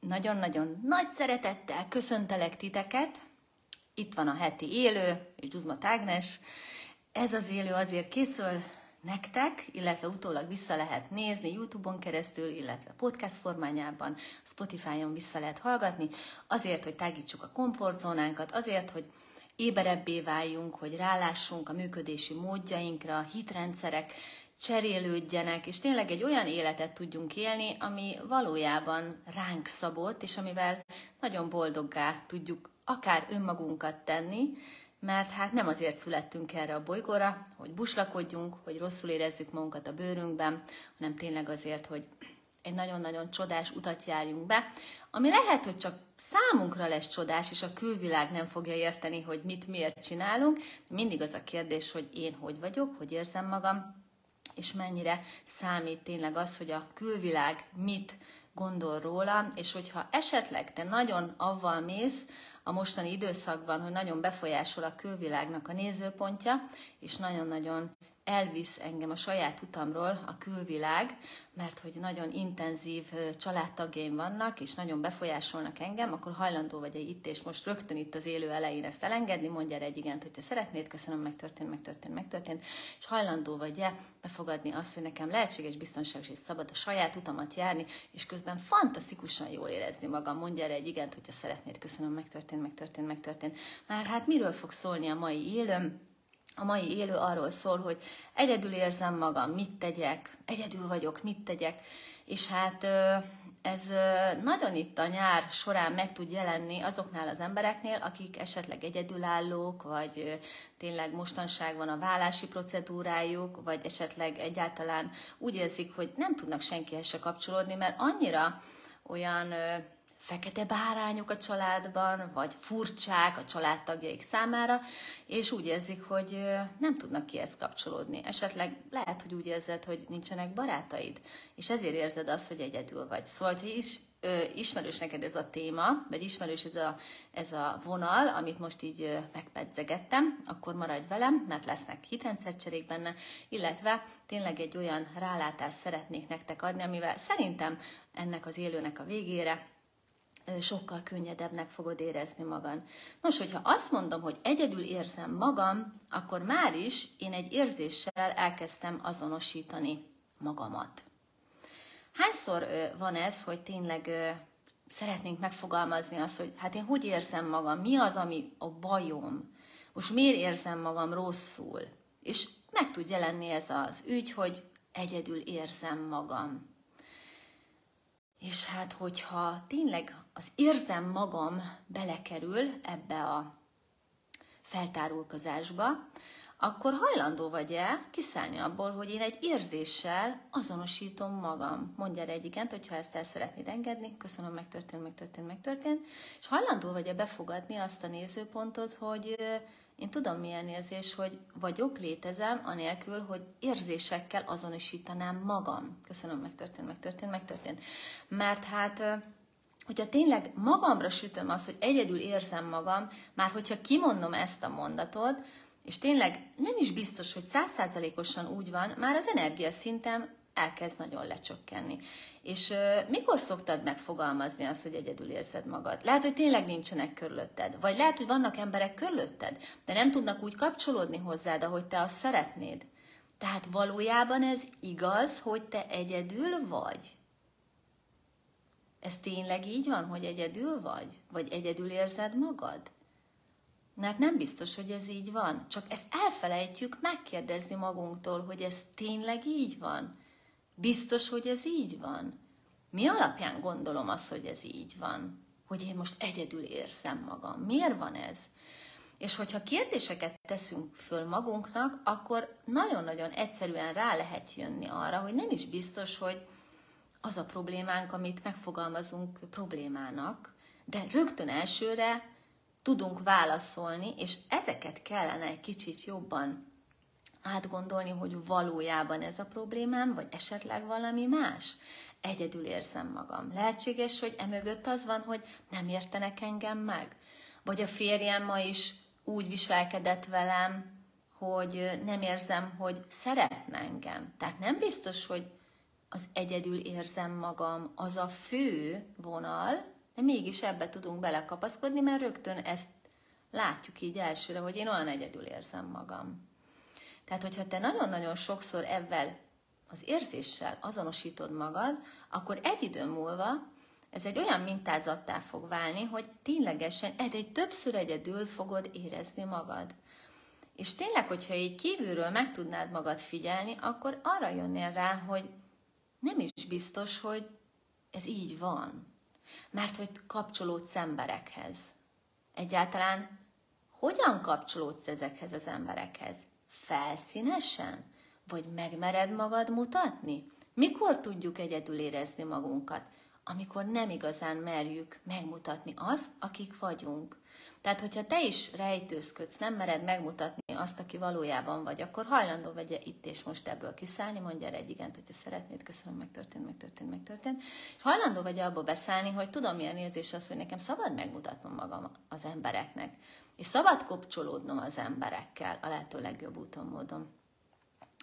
Nagyon-nagyon nagy szeretettel köszöntelek titeket. Itt van a heti élő, és Duzma Tágnes. Ez az élő azért készül nektek, illetve utólag vissza lehet nézni YouTube-on keresztül, illetve podcast formányában, Spotify-on vissza lehet hallgatni, azért, hogy tágítsuk a komfortzónánkat, azért, hogy éberebbé váljunk, hogy rálássunk a működési módjainkra, hitrendszerek cserélődjenek, és tényleg egy olyan életet tudjunk élni, ami valójában ránk szabott, és amivel nagyon boldoggá tudjuk akár önmagunkat tenni, mert hát nem azért születtünk erre a bolygóra, hogy buslakodjunk, hogy rosszul érezzük magunkat a bőrünkben, hanem tényleg azért, hogy egy nagyon-nagyon csodás utat járjunk be, ami lehet, hogy csak számunkra lesz csodás, és a külvilág nem fogja érteni, hogy mit miért csinálunk. Mindig az a kérdés, hogy én hogy vagyok, hogy érzem magam, és mennyire számít tényleg az, hogy a külvilág mit gondol róla, és hogyha esetleg te nagyon avval mész a mostani időszakban, hogy nagyon befolyásol a külvilágnak a nézőpontja, és nagyon-nagyon elvisz engem a saját utamról a külvilág, mert hogy nagyon intenzív családtagjaim vannak, és nagyon befolyásolnak engem, akkor hajlandó vagy egy itt és most rögtön itt az élő elején ezt elengedni, mondja erre egy igent, hogy te szeretnéd, köszönöm, megtörtént, megtörtént, megtörtént, és hajlandó vagy-e befogadni azt, hogy nekem lehetséges, biztonságos és szabad a saját utamat járni, és közben fantasztikusan jól érezni magam, mondja erre egy igent, hogy te szeretnéd, köszönöm, megtörtént, megtörtént, megtörtént. Már hát miről fog szólni a mai élőm? A mai élő arról szól, hogy egyedül érzem magam, mit tegyek, egyedül vagyok, mit tegyek, és hát ez nagyon itt a nyár során meg tud jelenni azoknál az embereknél, akik esetleg egyedülállók, vagy tényleg mostanság van a vállási procedúrájuk, vagy esetleg egyáltalán úgy érzik, hogy nem tudnak senkihez se kapcsolódni, mert annyira olyan fekete bárányok a családban, vagy furcsák a családtagjaik számára, és úgy érzik, hogy nem tudnak kihez kapcsolódni. Esetleg lehet, hogy úgy érzed, hogy nincsenek barátaid, és ezért érzed azt, hogy egyedül vagy. Szóval, hogy is ismerős neked ez a téma, vagy ismerős ez a, ez a vonal, amit most így megpedzegettem, akkor maradj velem, mert lesznek hitrendszercserék benne, illetve tényleg egy olyan rálátást szeretnék nektek adni, amivel szerintem ennek az élőnek a végére sokkal könnyedebbnek fogod érezni magad. Nos, hogyha azt mondom, hogy egyedül érzem magam, akkor már is én egy érzéssel elkezdtem azonosítani magamat. Hányszor van ez, hogy tényleg szeretnénk megfogalmazni azt, hogy hát én hogy érzem magam, mi az, ami a bajom, most miért érzem magam rosszul, és meg tud jelenni ez az ügy, hogy egyedül érzem magam. És hát, hogyha tényleg az érzem magam belekerül ebbe a feltárulkozásba, akkor hajlandó vagy-e kiszállni abból, hogy én egy érzéssel azonosítom magam. Mondja erre egy igent, hogyha ezt el szeretnéd engedni, köszönöm, megtörtént, megtörtént, megtörtént, és hajlandó vagy-e befogadni azt a nézőpontot, hogy én tudom milyen érzés, hogy vagyok, létezem, anélkül, hogy érzésekkel azonosítanám magam. Köszönöm, megtörtént, megtörtént, megtörtént. Mert hát hogyha tényleg magamra sütöm azt, hogy egyedül érzem magam, már hogyha kimondom ezt a mondatot, és tényleg nem is biztos, hogy százszázalékosan úgy van, már az energiaszintem elkezd nagyon lecsökkenni. És uh, mikor szoktad megfogalmazni azt, hogy egyedül érzed magad? Lehet, hogy tényleg nincsenek körülötted, vagy lehet, hogy vannak emberek körülötted, de nem tudnak úgy kapcsolódni hozzád, ahogy te azt szeretnéd. Tehát valójában ez igaz, hogy te egyedül vagy? Ez tényleg így van, hogy egyedül vagy? Vagy egyedül érzed magad? Mert nem biztos, hogy ez így van. Csak ezt elfelejtjük megkérdezni magunktól, hogy ez tényleg így van. Biztos, hogy ez így van? Mi alapján gondolom azt, hogy ez így van? Hogy én most egyedül érzem magam. Miért van ez? És hogyha kérdéseket teszünk föl magunknak, akkor nagyon-nagyon egyszerűen rá lehet jönni arra, hogy nem is biztos, hogy az a problémánk, amit megfogalmazunk problémának, de rögtön elsőre tudunk válaszolni, és ezeket kellene egy kicsit jobban átgondolni, hogy valójában ez a problémám, vagy esetleg valami más. Egyedül érzem magam. Lehetséges, hogy emögött az van, hogy nem értenek engem meg. Vagy a férjem ma is úgy viselkedett velem, hogy nem érzem, hogy szeretne engem. Tehát nem biztos, hogy az egyedül érzem magam, az a fő vonal, de mégis ebbe tudunk belekapaszkodni, mert rögtön ezt látjuk így elsőre, hogy én olyan egyedül érzem magam. Tehát, hogyha te nagyon-nagyon sokszor ebben az érzéssel azonosítod magad, akkor egy idő múlva ez egy olyan mintázattá fog válni, hogy ténylegesen egy többször egyedül fogod érezni magad. És tényleg, hogyha így kívülről meg tudnád magad figyelni, akkor arra jönnél rá, hogy nem is biztos, hogy ez így van. Mert hogy kapcsolódsz emberekhez. Egyáltalán hogyan kapcsolódsz ezekhez az emberekhez? Felszínesen? Vagy megmered magad mutatni? Mikor tudjuk egyedül érezni magunkat? Amikor nem igazán merjük megmutatni azt, akik vagyunk. Tehát, hogyha te is rejtőzködsz, nem mered megmutatni azt, aki valójában vagy, akkor hajlandó vagy itt és most ebből kiszállni, mondja erre egy igent, hogyha szeretnéd, köszönöm, megtörtént, megtörtént, megtörtént. És hajlandó vagy abba beszállni, hogy tudom, milyen érzés az, hogy nekem szabad megmutatnom magam az embereknek. És szabad kapcsolódnom az emberekkel a lehető legjobb úton, módon.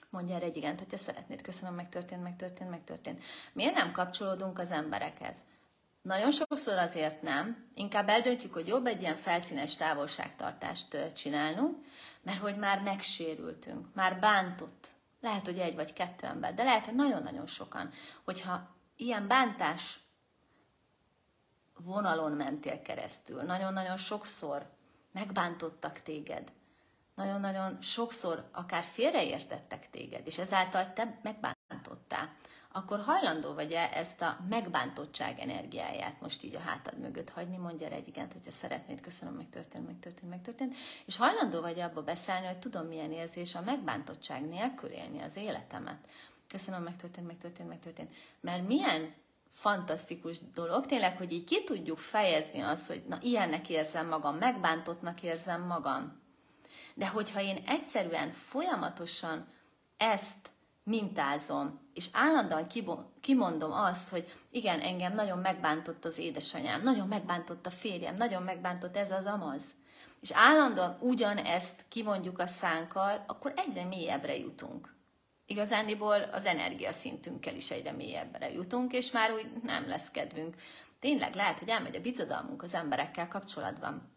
Mondja erre egy igent, hogyha szeretnéd, köszönöm, megtörtént, megtörtént, megtörtént. Miért nem kapcsolódunk az emberekhez? Nagyon sokszor azért nem, inkább eldöntjük, hogy jobb egy ilyen felszínes távolságtartást csinálnunk, mert hogy már megsérültünk, már bántott. Lehet, hogy egy vagy kettő ember, de lehet, hogy nagyon-nagyon sokan. Hogyha ilyen bántás vonalon mentél keresztül, nagyon-nagyon sokszor megbántottak téged, nagyon-nagyon sokszor akár félreértettek téged, és ezáltal te megbántottál, akkor hajlandó vagy-e ezt a megbántottság energiáját most így a hátad mögött hagyni, mondja egy igent, hogyha szeretnéd, köszönöm, megtörtént, megtörtént, megtörtént, és hajlandó vagy abba beszélni, hogy tudom, milyen érzés a megbántottság nélkül élni az életemet. Köszönöm, megtörtént, megtörtént, megtörtént. Mert milyen fantasztikus dolog, tényleg, hogy így ki tudjuk fejezni azt, hogy na ilyennek érzem magam, megbántottnak érzem magam. De hogyha én egyszerűen folyamatosan ezt mintázom, és állandóan kimondom azt, hogy igen, engem nagyon megbántott az édesanyám, nagyon megbántott a férjem, nagyon megbántott ez az amaz, és állandóan ugyanezt kimondjuk a szánkkal, akkor egyre mélyebbre jutunk. Igazániból az energiaszintünkkel is egyre mélyebbre jutunk, és már úgy nem lesz kedvünk. Tényleg lehet, hogy elmegy a bizodalmunk az emberekkel kapcsolatban.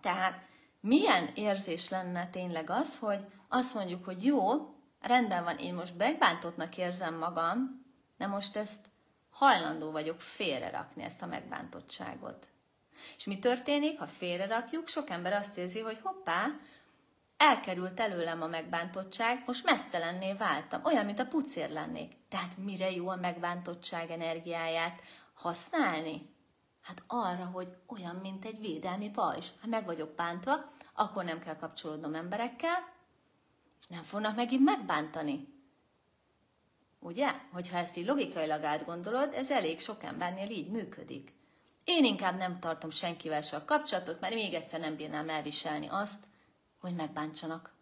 Tehát milyen érzés lenne tényleg az, hogy azt mondjuk, hogy jó, rendben van, én most megbántottnak érzem magam, de most ezt hajlandó vagyok félrerakni, ezt a megbántottságot. És mi történik, ha félrerakjuk? Sok ember azt érzi, hogy hoppá, elkerült előlem a megbántottság, most mesztelenné váltam, olyan, mint a pucér lennék. Tehát mire jó a megbántottság energiáját használni? Hát arra, hogy olyan, mint egy védelmi pajzs. Ha meg vagyok bántva, akkor nem kell kapcsolódnom emberekkel, és nem fognak megint megbántani. Ugye? Hogyha ezt így logikailag átgondolod, ez elég sok embernél így működik. Én inkább nem tartom senkivel se a kapcsolatot, mert még egyszer nem bírnám elviselni azt, hogy megbántsanak.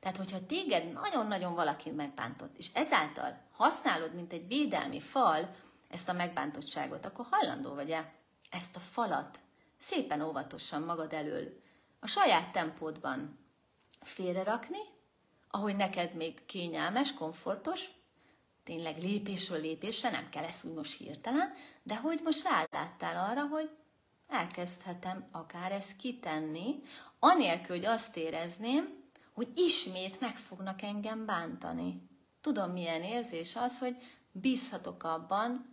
Tehát, hogyha téged nagyon-nagyon valaki megbántott, és ezáltal használod, mint egy védelmi fal ezt a megbántottságot, akkor hajlandó vagy-e ezt a falat szépen óvatosan magad elől a saját tempódban félrerakni, ahogy neked még kényelmes, komfortos, tényleg lépésről lépésre, nem kell ezt úgy most hirtelen, de hogy most ráláttál arra, hogy elkezdhetem akár ezt kitenni, anélkül, hogy azt érezném, hogy ismét meg fognak engem bántani. Tudom, milyen érzés az, hogy bízhatok abban,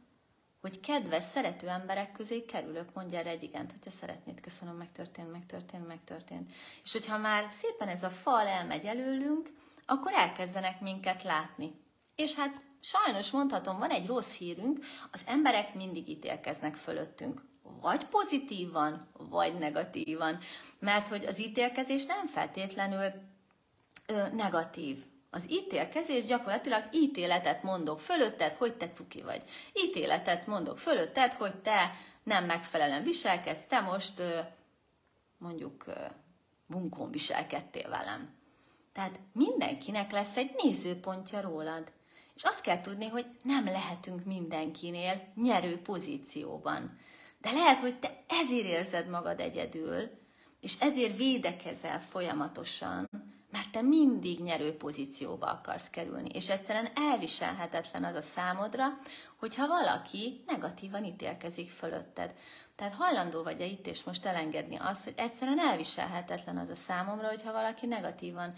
hogy kedves, szerető emberek közé kerülök, mondja erre egy igent, hogyha szeretnéd, köszönöm, megtörtént, megtörtént, megtörtént. És hogyha már szépen ez a fal elmegy előlünk, akkor elkezdenek minket látni. És hát sajnos mondhatom, van egy rossz hírünk, az emberek mindig ítélkeznek fölöttünk. Vagy pozitívan, vagy negatívan. Mert hogy az ítélkezés nem feltétlenül ö, negatív. Az ítélkezés gyakorlatilag ítéletet mondok fölötted, hogy te cuki vagy. Ítéletet mondok fölötted, hogy te nem megfelelően viselkedsz, te most ö, mondjuk ö, bunkón viselkedtél velem. Tehát mindenkinek lesz egy nézőpontja rólad. És azt kell tudni, hogy nem lehetünk mindenkinél nyerő pozícióban. De lehet, hogy te ezért érzed magad egyedül, és ezért védekezel folyamatosan, mert te mindig nyerő pozícióba akarsz kerülni, és egyszerűen elviselhetetlen az a számodra, hogyha valaki negatívan ítélkezik fölötted. Tehát hajlandó vagy-e itt és most elengedni azt, hogy egyszerűen elviselhetetlen az a számomra, hogyha valaki negatívan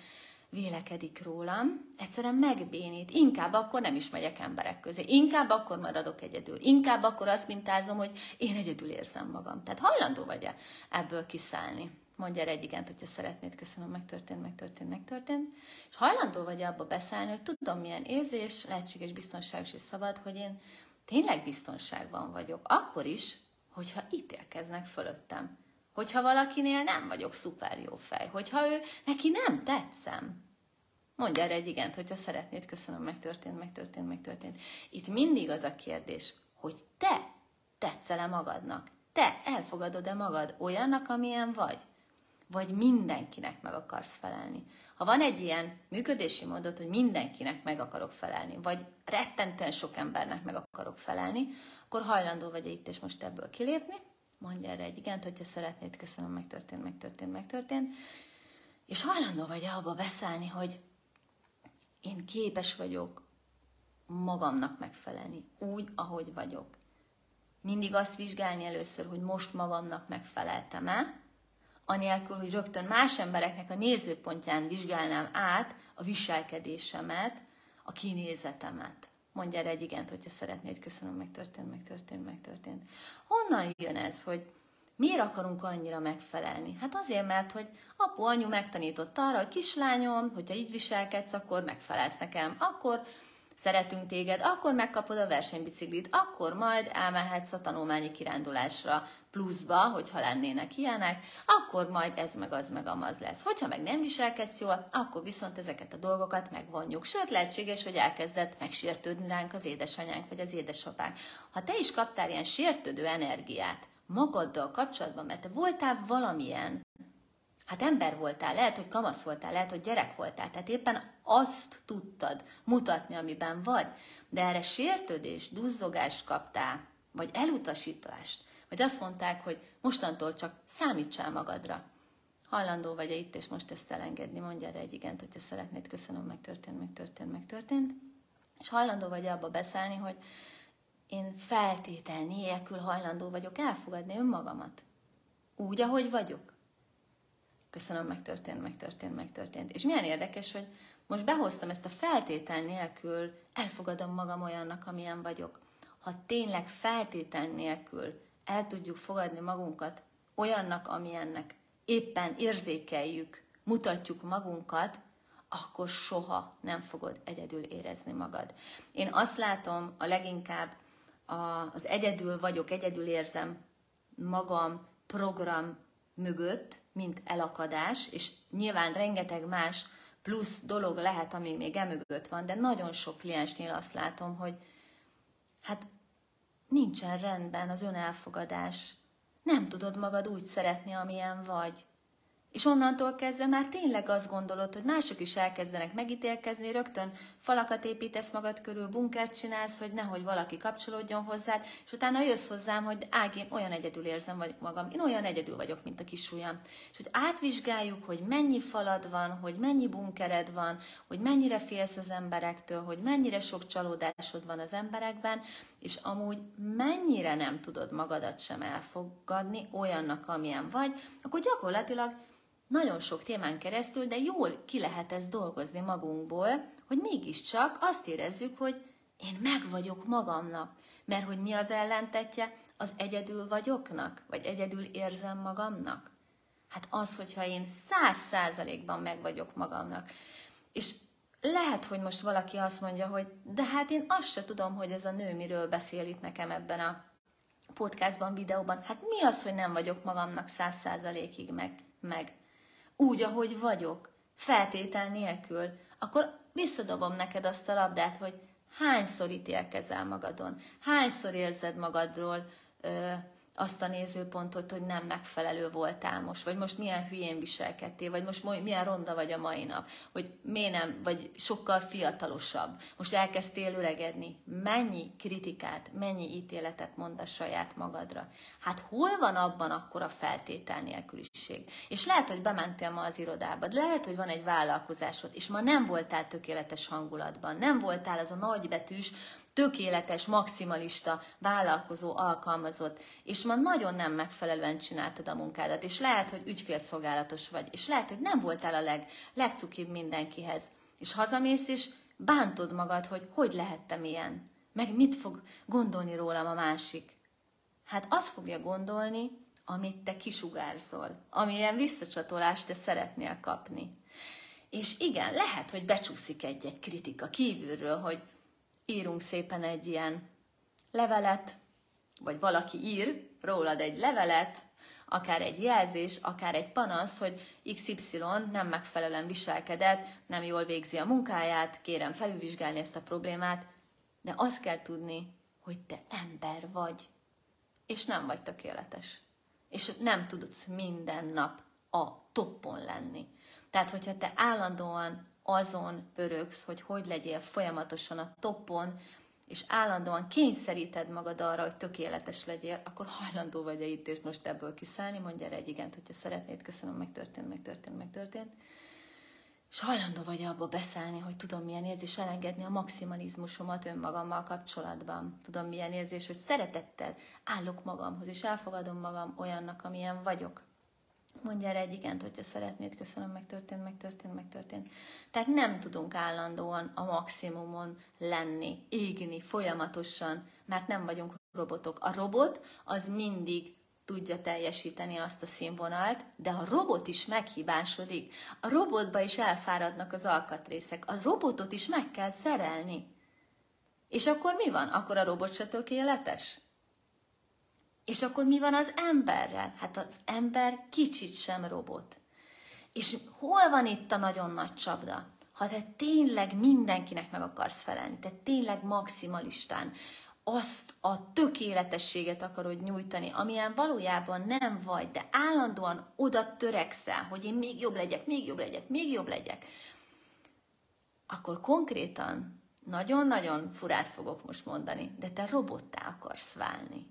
vélekedik rólam, egyszerűen megbénít. Inkább akkor nem is megyek emberek közé. Inkább akkor maradok egyedül. Inkább akkor azt mintázom, hogy én egyedül érzem magam. Tehát hajlandó vagy-e ebből kiszállni? Mondj erre egy igent, hogyha szeretnéd, köszönöm, megtörtént, megtörtént, megtörtént. És hajlandó vagy abba beszállni, hogy tudom, milyen érzés, lehetséges, biztonságos és szabad, hogy én tényleg biztonságban vagyok. Akkor is, hogyha ítélkeznek fölöttem. Hogyha valakinél nem vagyok szuper jó fej. Hogyha ő, neki nem tetszem. Mondj erre egy igent, hogyha szeretnéd, köszönöm, megtörtént, megtörtént, megtörtént. Itt mindig az a kérdés, hogy te tetszel-e magadnak? Te elfogadod-e magad olyannak, amilyen vagy? vagy mindenkinek meg akarsz felelni. Ha van egy ilyen működési módot, hogy mindenkinek meg akarok felelni, vagy rettentően sok embernek meg akarok felelni, akkor hajlandó vagy itt és most ebből kilépni, mondja erre egy igent, hogyha szeretnéd, köszönöm, megtörtént, megtörtént, megtörtént, és hajlandó vagy abba beszállni, hogy én képes vagyok magamnak megfelelni, úgy, ahogy vagyok. Mindig azt vizsgálni először, hogy most magamnak megfeleltem-e, anélkül, hogy rögtön más embereknek a nézőpontján vizsgálnám át a viselkedésemet, a kinézetemet. Mondj erre egy igent, hogyha szeretnéd, köszönöm, megtörtént, megtörtént, megtörtént. Honnan jön ez, hogy miért akarunk annyira megfelelni? Hát azért, mert hogy apu, anyu megtanított arra, hogy kislányom, hogyha így viselkedsz, akkor megfelelsz nekem. Akkor szeretünk téged, akkor megkapod a versenybiciklit, akkor majd elmehetsz a tanulmányi kirándulásra pluszba, hogyha lennének ilyenek, akkor majd ez meg az meg amaz lesz. Hogyha meg nem viselkedsz jól, akkor viszont ezeket a dolgokat megvonjuk. Sőt, lehetséges, hogy elkezdett megsértődni ránk az édesanyánk vagy az édesapánk. Ha te is kaptál ilyen sértődő energiát magaddal kapcsolatban, mert te voltál valamilyen, Hát ember voltál, lehet, hogy kamasz voltál, lehet, hogy gyerek voltál, tehát éppen azt tudtad mutatni, amiben vagy, de erre sértődés, duzzogást kaptál, vagy elutasítást, vagy azt mondták, hogy mostantól csak számítsál magadra. Hallandó vagy-e itt, és most ezt elengedni, mondja erre egy igent, hogyha szeretnéd, köszönöm, megtörtént, megtörtént, megtörtént. És hajlandó vagy abba beszállni, hogy én feltétel nélkül hajlandó vagyok elfogadni önmagamat. Úgy, ahogy vagyok köszönöm, megtörtént, megtörtént, megtörtént. És milyen érdekes, hogy most behoztam ezt a feltétel nélkül, elfogadom magam olyannak, amilyen vagyok. Ha tényleg feltétel nélkül el tudjuk fogadni magunkat olyannak, amilyennek éppen érzékeljük, mutatjuk magunkat, akkor soha nem fogod egyedül érezni magad. Én azt látom a leginkább az egyedül vagyok, egyedül érzem magam program mögött, mint elakadás, és nyilván rengeteg más plusz dolog lehet, ami még emögött van, de nagyon sok kliensnél azt látom, hogy hát nincsen rendben az önelfogadás. Nem tudod magad úgy szeretni, amilyen vagy. És onnantól kezdve már tényleg azt gondolod, hogy mások is elkezdenek megítélkezni, rögtön falakat építesz magad körül, bunkert csinálsz, hogy nehogy valaki kapcsolódjon hozzád, és utána jössz hozzám, hogy ág, én olyan egyedül érzem magam, én olyan egyedül vagyok, mint a kis ujjam. És hogy átvizsgáljuk, hogy mennyi falad van, hogy mennyi bunkered van, hogy mennyire félsz az emberektől, hogy mennyire sok csalódásod van az emberekben, és amúgy mennyire nem tudod magadat sem elfogadni olyannak, amilyen vagy, akkor gyakorlatilag nagyon sok témán keresztül, de jól ki lehet ezt dolgozni magunkból, hogy mégiscsak azt érezzük, hogy én meg vagyok magamnak. Mert hogy mi az ellentetje az egyedül vagyoknak, vagy egyedül érzem magamnak? Hát az, hogyha én száz százalékban meg vagyok magamnak. És lehet, hogy most valaki azt mondja, hogy de hát én azt se tudom, hogy ez a nő miről beszél itt nekem ebben a podcastban, videóban. Hát mi az, hogy nem vagyok magamnak száz százalékig meg, meg? Úgy, ahogy vagyok, feltétel nélkül, akkor visszadobom neked azt a labdát, hogy hányszor ítélkezel magadon, hányszor érzed magadról ö, azt a nézőpontot, hogy nem megfelelő voltál most, vagy most milyen hülyén viselkedtél, vagy most milyen ronda vagy a mai nap, hogy miért nem, vagy sokkal fiatalosabb, most elkezdtél öregedni. Mennyi kritikát, mennyi ítéletet mond a saját magadra. Hát hol van abban akkor a feltétel nélküliség? És lehet, hogy bementél ma az irodába, de lehet, hogy van egy vállalkozásod, és ma nem voltál tökéletes hangulatban, nem voltál az a nagybetűs, tökéletes, maximalista, vállalkozó, alkalmazott, és ma nagyon nem megfelelően csináltad a munkádat, és lehet, hogy ügyfélszolgálatos vagy, és lehet, hogy nem voltál a leg, legcukibb mindenkihez, és hazamész, és bántod magad, hogy hogy lehettem ilyen, meg mit fog gondolni rólam a másik. Hát azt fogja gondolni, amit te kisugárzol, amilyen visszacsatolást te szeretnél kapni. És igen, lehet, hogy becsúszik egy-egy kritika kívülről, hogy írunk szépen egy ilyen levelet, vagy valaki ír rólad egy levelet, akár egy jelzés, akár egy panasz, hogy XY nem megfelelően viselkedett, nem jól végzi a munkáját, kérem felülvizsgálni ezt a problémát, de azt kell tudni, hogy te ember vagy, és nem vagy tökéletes. És nem tudsz minden nap a toppon lenni. Tehát, hogyha te állandóan azon pörögsz, hogy hogy legyél folyamatosan a toppon, és állandóan kényszeríted magad arra, hogy tökéletes legyél, akkor hajlandó vagy-e itt és most ebből kiszállni, mondja erre egy igent, hogyha szeretnéd, köszönöm, megtörtént, megtörtént, megtörtént. És hajlandó vagy abba beszállni, hogy tudom milyen érzés elengedni a maximalizmusomat önmagammal kapcsolatban. Tudom milyen érzés, hogy szeretettel állok magamhoz, és elfogadom magam olyannak, amilyen vagyok. Mondja erre egy igent, hogyha szeretnéd, köszönöm, megtörtént, megtörtént, megtörtént. Tehát nem tudunk állandóan a maximumon lenni, égni folyamatosan, mert nem vagyunk robotok. A robot az mindig tudja teljesíteni azt a színvonalt, de a robot is meghibásodik. A robotba is elfáradnak az alkatrészek. A robotot is meg kell szerelni. És akkor mi van? Akkor a robot se tökéletes? És akkor mi van az emberrel? Hát az ember kicsit sem robot. És hol van itt a nagyon nagy csapda? Ha te tényleg mindenkinek meg akarsz felelni, te tényleg maximalistán azt a tökéletességet akarod nyújtani, amilyen valójában nem vagy, de állandóan oda törekszel, hogy én még jobb legyek, még jobb legyek, még jobb legyek, akkor konkrétan nagyon-nagyon furát fogok most mondani, de te robottá akarsz válni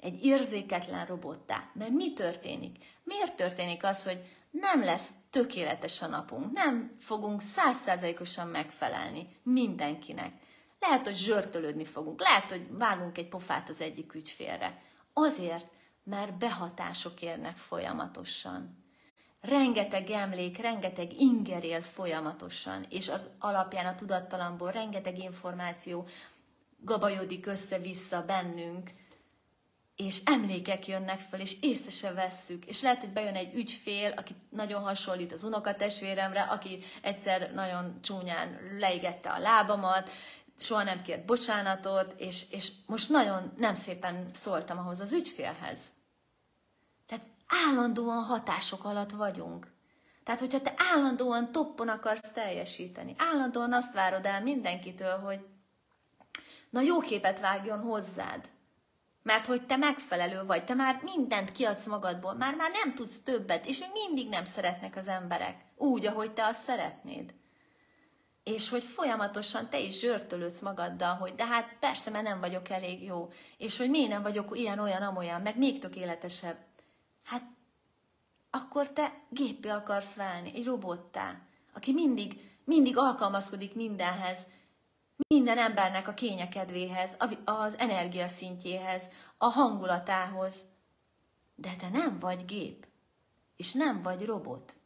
egy érzéketlen robottá. Mert mi történik? Miért történik az, hogy nem lesz tökéletes a napunk, nem fogunk százszázalékosan megfelelni mindenkinek. Lehet, hogy zsörtölődni fogunk, lehet, hogy vágunk egy pofát az egyik ügyfélre. Azért, mert behatások érnek folyamatosan. Rengeteg emlék, rengeteg inger él folyamatosan, és az alapján a tudattalamból rengeteg információ gabajodik össze-vissza bennünk, és emlékek jönnek fel, és észre se vesszük. És lehet, hogy bejön egy ügyfél, aki nagyon hasonlít az unokatestvéremre, aki egyszer nagyon csúnyán leigette a lábamat, soha nem kért bocsánatot, és, és most nagyon nem szépen szóltam ahhoz az ügyfélhez. Tehát állandóan hatások alatt vagyunk. Tehát, hogyha te állandóan toppon akarsz teljesíteni, állandóan azt várod el mindenkitől, hogy na jó képet vágjon hozzád, mert hogy te megfelelő vagy, te már mindent kiadsz magadból, már már nem tudsz többet, és még mindig nem szeretnek az emberek úgy, ahogy te azt szeretnéd. És hogy folyamatosan te is zsörtölődsz magaddal, hogy de hát persze, mert nem vagyok elég jó, és hogy miért nem vagyok ilyen, olyan, amolyan, meg még tökéletesebb. Hát akkor te géppé akarsz válni, egy robottá, aki mindig, mindig alkalmazkodik mindenhez, minden embernek a kényekedvéhez, az energiaszintjéhez, a hangulatához. De te nem vagy gép, és nem vagy robot.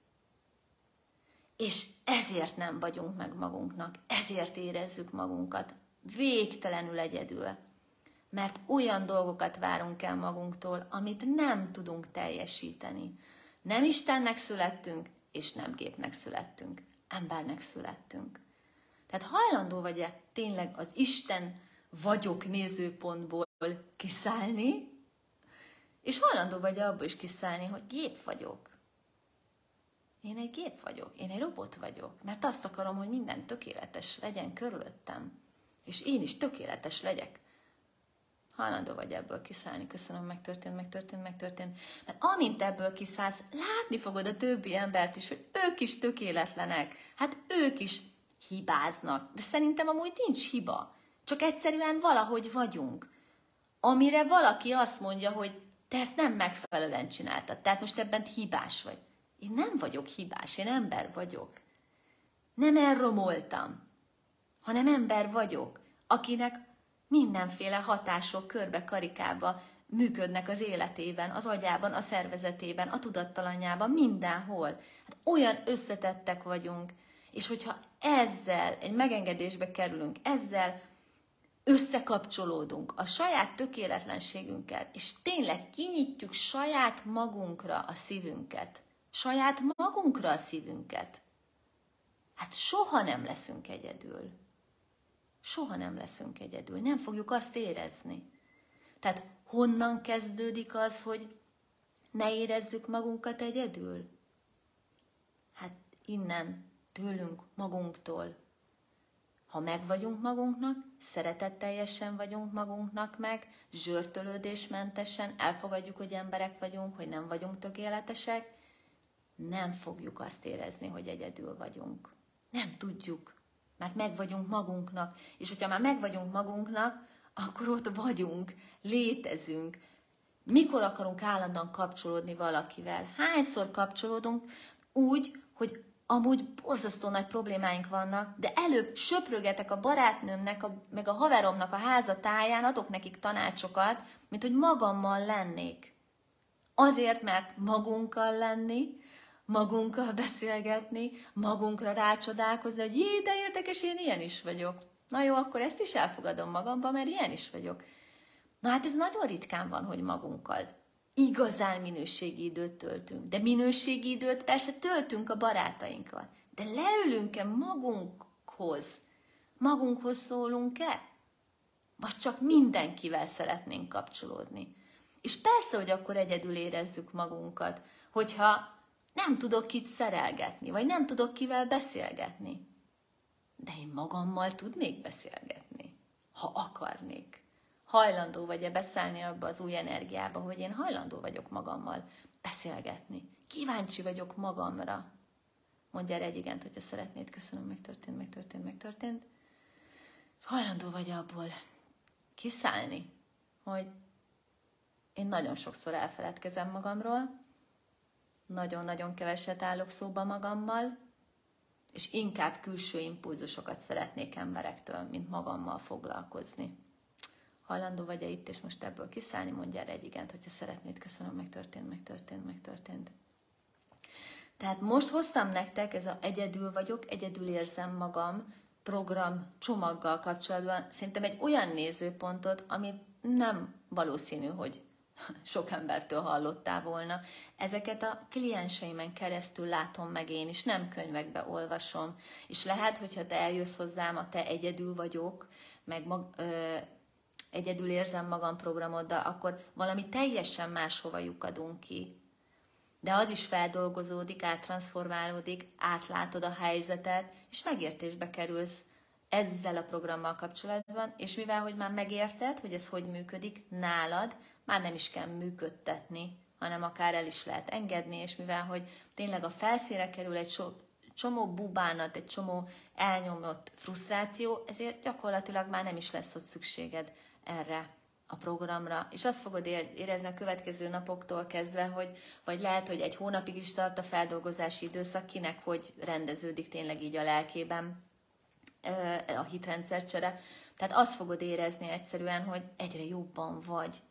És ezért nem vagyunk meg magunknak, ezért érezzük magunkat végtelenül egyedül. Mert olyan dolgokat várunk el magunktól, amit nem tudunk teljesíteni. Nem Istennek születtünk, és nem gépnek születtünk, embernek születtünk. Tehát hajlandó vagy-e tényleg az Isten vagyok nézőpontból kiszállni, és hajlandó vagy abból is kiszállni, hogy gép vagyok. Én egy gép vagyok, én egy robot vagyok, mert azt akarom, hogy minden tökéletes legyen körülöttem, és én is tökéletes legyek Hajlandó vagy ebből kiszállni, köszönöm, megtörtént, megtörtént, megtörtént. Mert amint ebből kiszállsz, látni fogod a többi embert is, hogy ők is tökéletlenek. Hát ők is hibáznak. De szerintem amúgy nincs hiba. Csak egyszerűen valahogy vagyunk. Amire valaki azt mondja, hogy te ezt nem megfelelően csináltad. Tehát most ebben hibás vagy. Én nem vagyok hibás, én ember vagyok. Nem elromoltam, hanem ember vagyok, akinek mindenféle hatások körbe karikába működnek az életében, az agyában, a szervezetében, a tudattalanjában, mindenhol. Hát olyan összetettek vagyunk, és hogyha ezzel egy megengedésbe kerülünk, ezzel összekapcsolódunk a saját tökéletlenségünkkel, és tényleg kinyitjuk saját magunkra a szívünket, saját magunkra a szívünket, hát soha nem leszünk egyedül. Soha nem leszünk egyedül. Nem fogjuk azt érezni. Tehát honnan kezdődik az, hogy ne érezzük magunkat egyedül? Hát innen, tőlünk, magunktól. Ha meg vagyunk magunknak, szeretetteljesen vagyunk magunknak meg, zsörtölődésmentesen, elfogadjuk, hogy emberek vagyunk, hogy nem vagyunk tökéletesek, nem fogjuk azt érezni, hogy egyedül vagyunk. Nem tudjuk, mert meg vagyunk magunknak. És hogyha már meg vagyunk magunknak, akkor ott vagyunk, létezünk. Mikor akarunk állandóan kapcsolódni valakivel? Hányszor kapcsolódunk úgy, hogy amúgy borzasztó nagy problémáink vannak, de előbb söprögetek a barátnőmnek, a, meg a haveromnak a házatáján, adok nekik tanácsokat, mint hogy magammal lennék. Azért, mert magunkkal lenni, magunkkal beszélgetni, magunkra rácsodálkozni, hogy jé, de érdekes, én ilyen is vagyok. Na jó, akkor ezt is elfogadom magamba, mert ilyen is vagyok. Na hát ez nagyon ritkán van, hogy magunkkal igazán minőségi időt töltünk. De minőségi időt persze töltünk a barátainkkal. De leülünk-e magunkhoz? Magunkhoz szólunk-e? Vagy csak mindenkivel szeretnénk kapcsolódni? És persze, hogy akkor egyedül érezzük magunkat, hogyha nem tudok kit szerelgetni, vagy nem tudok kivel beszélgetni. De én magammal tudnék beszélgetni, ha akarnék. Hajlandó vagy-e beszállni abba az új energiába, hogy én hajlandó vagyok magammal beszélgetni. Kíváncsi vagyok magamra. Mondja erre egy igent, hogyha szeretnéd. Köszönöm, megtörtént, megtörtént, megtörtént. Hajlandó vagy abból kiszállni, hogy én nagyon sokszor elfeledkezem magamról, nagyon-nagyon keveset állok szóba magammal, és inkább külső impulzusokat szeretnék emberektől, mint magammal foglalkozni. Hajlandó vagy-e itt, és most ebből kiszállni? Mondja erre egy igent, hogyha szeretnéd. Köszönöm, megtörtént, megtörtént, megtörtént. Tehát most hoztam nektek, ez a egyedül vagyok, egyedül érzem magam program csomaggal kapcsolatban szerintem egy olyan nézőpontot, amit nem valószínű, hogy sok embertől hallottál volna. Ezeket a klienseimen keresztül látom meg én is, nem könyvekbe olvasom. És lehet, hogyha te eljössz hozzám, a te egyedül vagyok, meg mag, egyedül érzem magam programoddal, akkor valami teljesen máshova lyukadunk ki. De az is feldolgozódik, áttransformálódik, átlátod a helyzetet, és megértésbe kerülsz ezzel a programmal kapcsolatban, és mivel, hogy már megérted, hogy ez hogy működik nálad, már nem is kell működtetni, hanem akár el is lehet engedni, és mivel, hogy tényleg a felszínre kerül egy so, csomó bubánat, egy csomó elnyomott frusztráció, ezért gyakorlatilag már nem is lesz ott szükséged erre a programra, és azt fogod érezni a következő napoktól kezdve, hogy vagy lehet, hogy egy hónapig is tart a feldolgozási időszak, kinek hogy rendeződik tényleg így a lelkében a hitrendszercsere. Tehát azt fogod érezni egyszerűen, hogy egyre jobban vagy,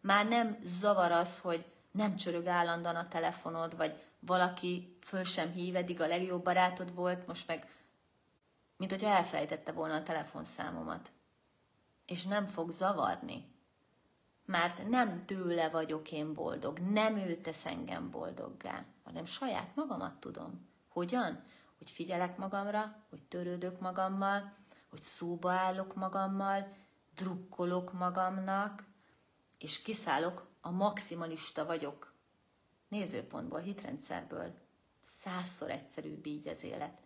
már nem zavar az, hogy nem csörög állandóan a telefonod, vagy valaki föl sem hív, eddig a legjobb barátod volt, most meg, mint hogyha elfelejtette volna a telefonszámomat. És nem fog zavarni. Mert nem tőle vagyok én boldog, nem ő tesz engem boldoggá, hanem saját magamat tudom. Hogyan? Hogy figyelek magamra, hogy törődök magammal, hogy szóba állok magammal, drukkolok magamnak, és kiszállok, a maximalista vagyok. Nézőpontból, hitrendszerből. Százszor egyszerűbb így az élet.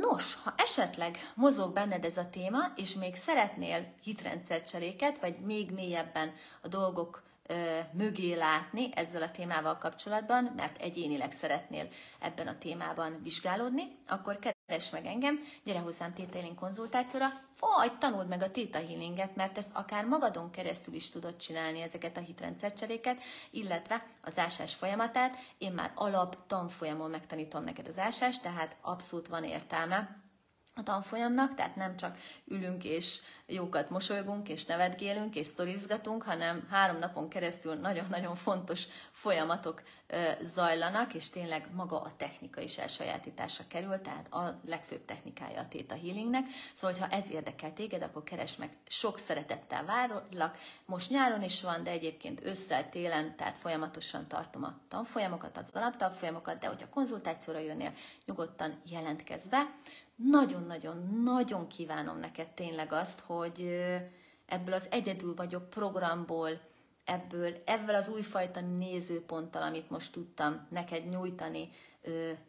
Nos, ha esetleg mozog benned ez a téma, és még szeretnél hitrendszercseréket, vagy még mélyebben a dolgok mögé látni ezzel a témával kapcsolatban, mert egyénileg szeretnél ebben a témában vizsgálódni, akkor keres meg engem, gyere hozzám Theta Healing konzultációra, vagy tanuld meg a Theta Healinget, mert ezt akár magadon keresztül is tudod csinálni ezeket a hitrendszercseréket, illetve az ásás folyamatát. Én már alap tanfolyamon megtanítom neked az ásást, tehát abszolút van értelme a tanfolyamnak, tehát nem csak ülünk és jókat mosolygunk, és nevetgélünk, és sztorizgatunk, hanem három napon keresztül nagyon-nagyon fontos folyamatok zajlanak, és tényleg maga a technika is elsajátításra kerül, tehát a legfőbb technikája a Theta Healingnek. Szóval, ha ez érdekel téged, akkor keres meg, sok szeretettel várlak. Most nyáron is van, de egyébként ősszel, télen, tehát folyamatosan tartom a tanfolyamokat, az alaptanfolyamokat, de hogyha konzultációra jönnél, nyugodtan jelentkezz be nagyon-nagyon-nagyon kívánom neked tényleg azt, hogy ebből az egyedül vagyok programból, ebből, ebből az újfajta nézőponttal, amit most tudtam neked nyújtani,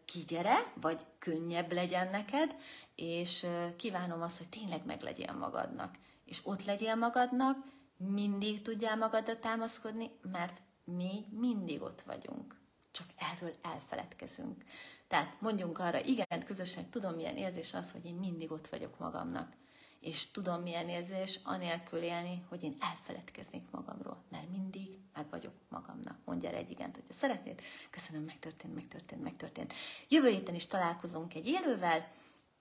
kigyere, vagy könnyebb legyen neked, és kívánom azt, hogy tényleg meglegyél magadnak. És ott legyél magadnak, mindig tudjál magadra támaszkodni, mert mi mindig ott vagyunk. Csak erről elfeledkezünk. Tehát mondjunk arra, igen, közösen tudom, milyen érzés az, hogy én mindig ott vagyok magamnak. És tudom, milyen érzés anélkül élni, hogy én elfeledkeznék magamról, mert mindig meg vagyok magamnak. Mondja erre egy igent, hogyha szeretnéd. Köszönöm, megtörtént, megtörtént, megtörtént. Jövő héten is találkozunk egy élővel,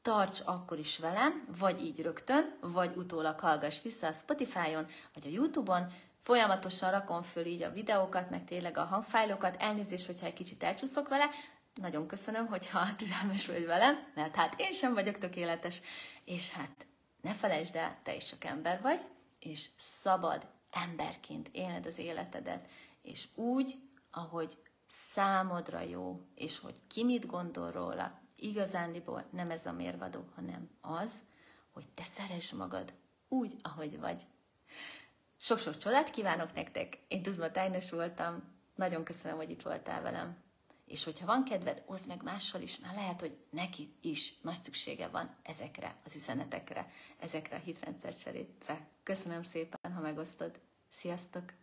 tarts akkor is velem, vagy így rögtön, vagy utólag hallgass vissza a Spotify-on, vagy a YouTube-on, folyamatosan rakom föl így a videókat, meg tényleg a hangfájlokat, elnézést, hogyha egy kicsit elcsúszok vele, nagyon köszönöm, hogyha türelmes vagy velem, mert hát én sem vagyok tökéletes, és hát ne felejtsd el, te is csak ember vagy, és szabad emberként élned az életedet, és úgy, ahogy számodra jó, és hogy ki mit gondol róla, igazándiból nem ez a mérvadó, hanem az, hogy te szeresd magad úgy, ahogy vagy. Sok-sok csodát kívánok nektek! Én Tuzma Tájnos voltam, nagyon köszönöm, hogy itt voltál velem. És hogyha van kedved, oszd meg mással is, mert lehet, hogy neki is nagy szüksége van ezekre az üzenetekre, ezekre a hitrendszercserétre. Köszönöm szépen, ha megosztod. Sziasztok!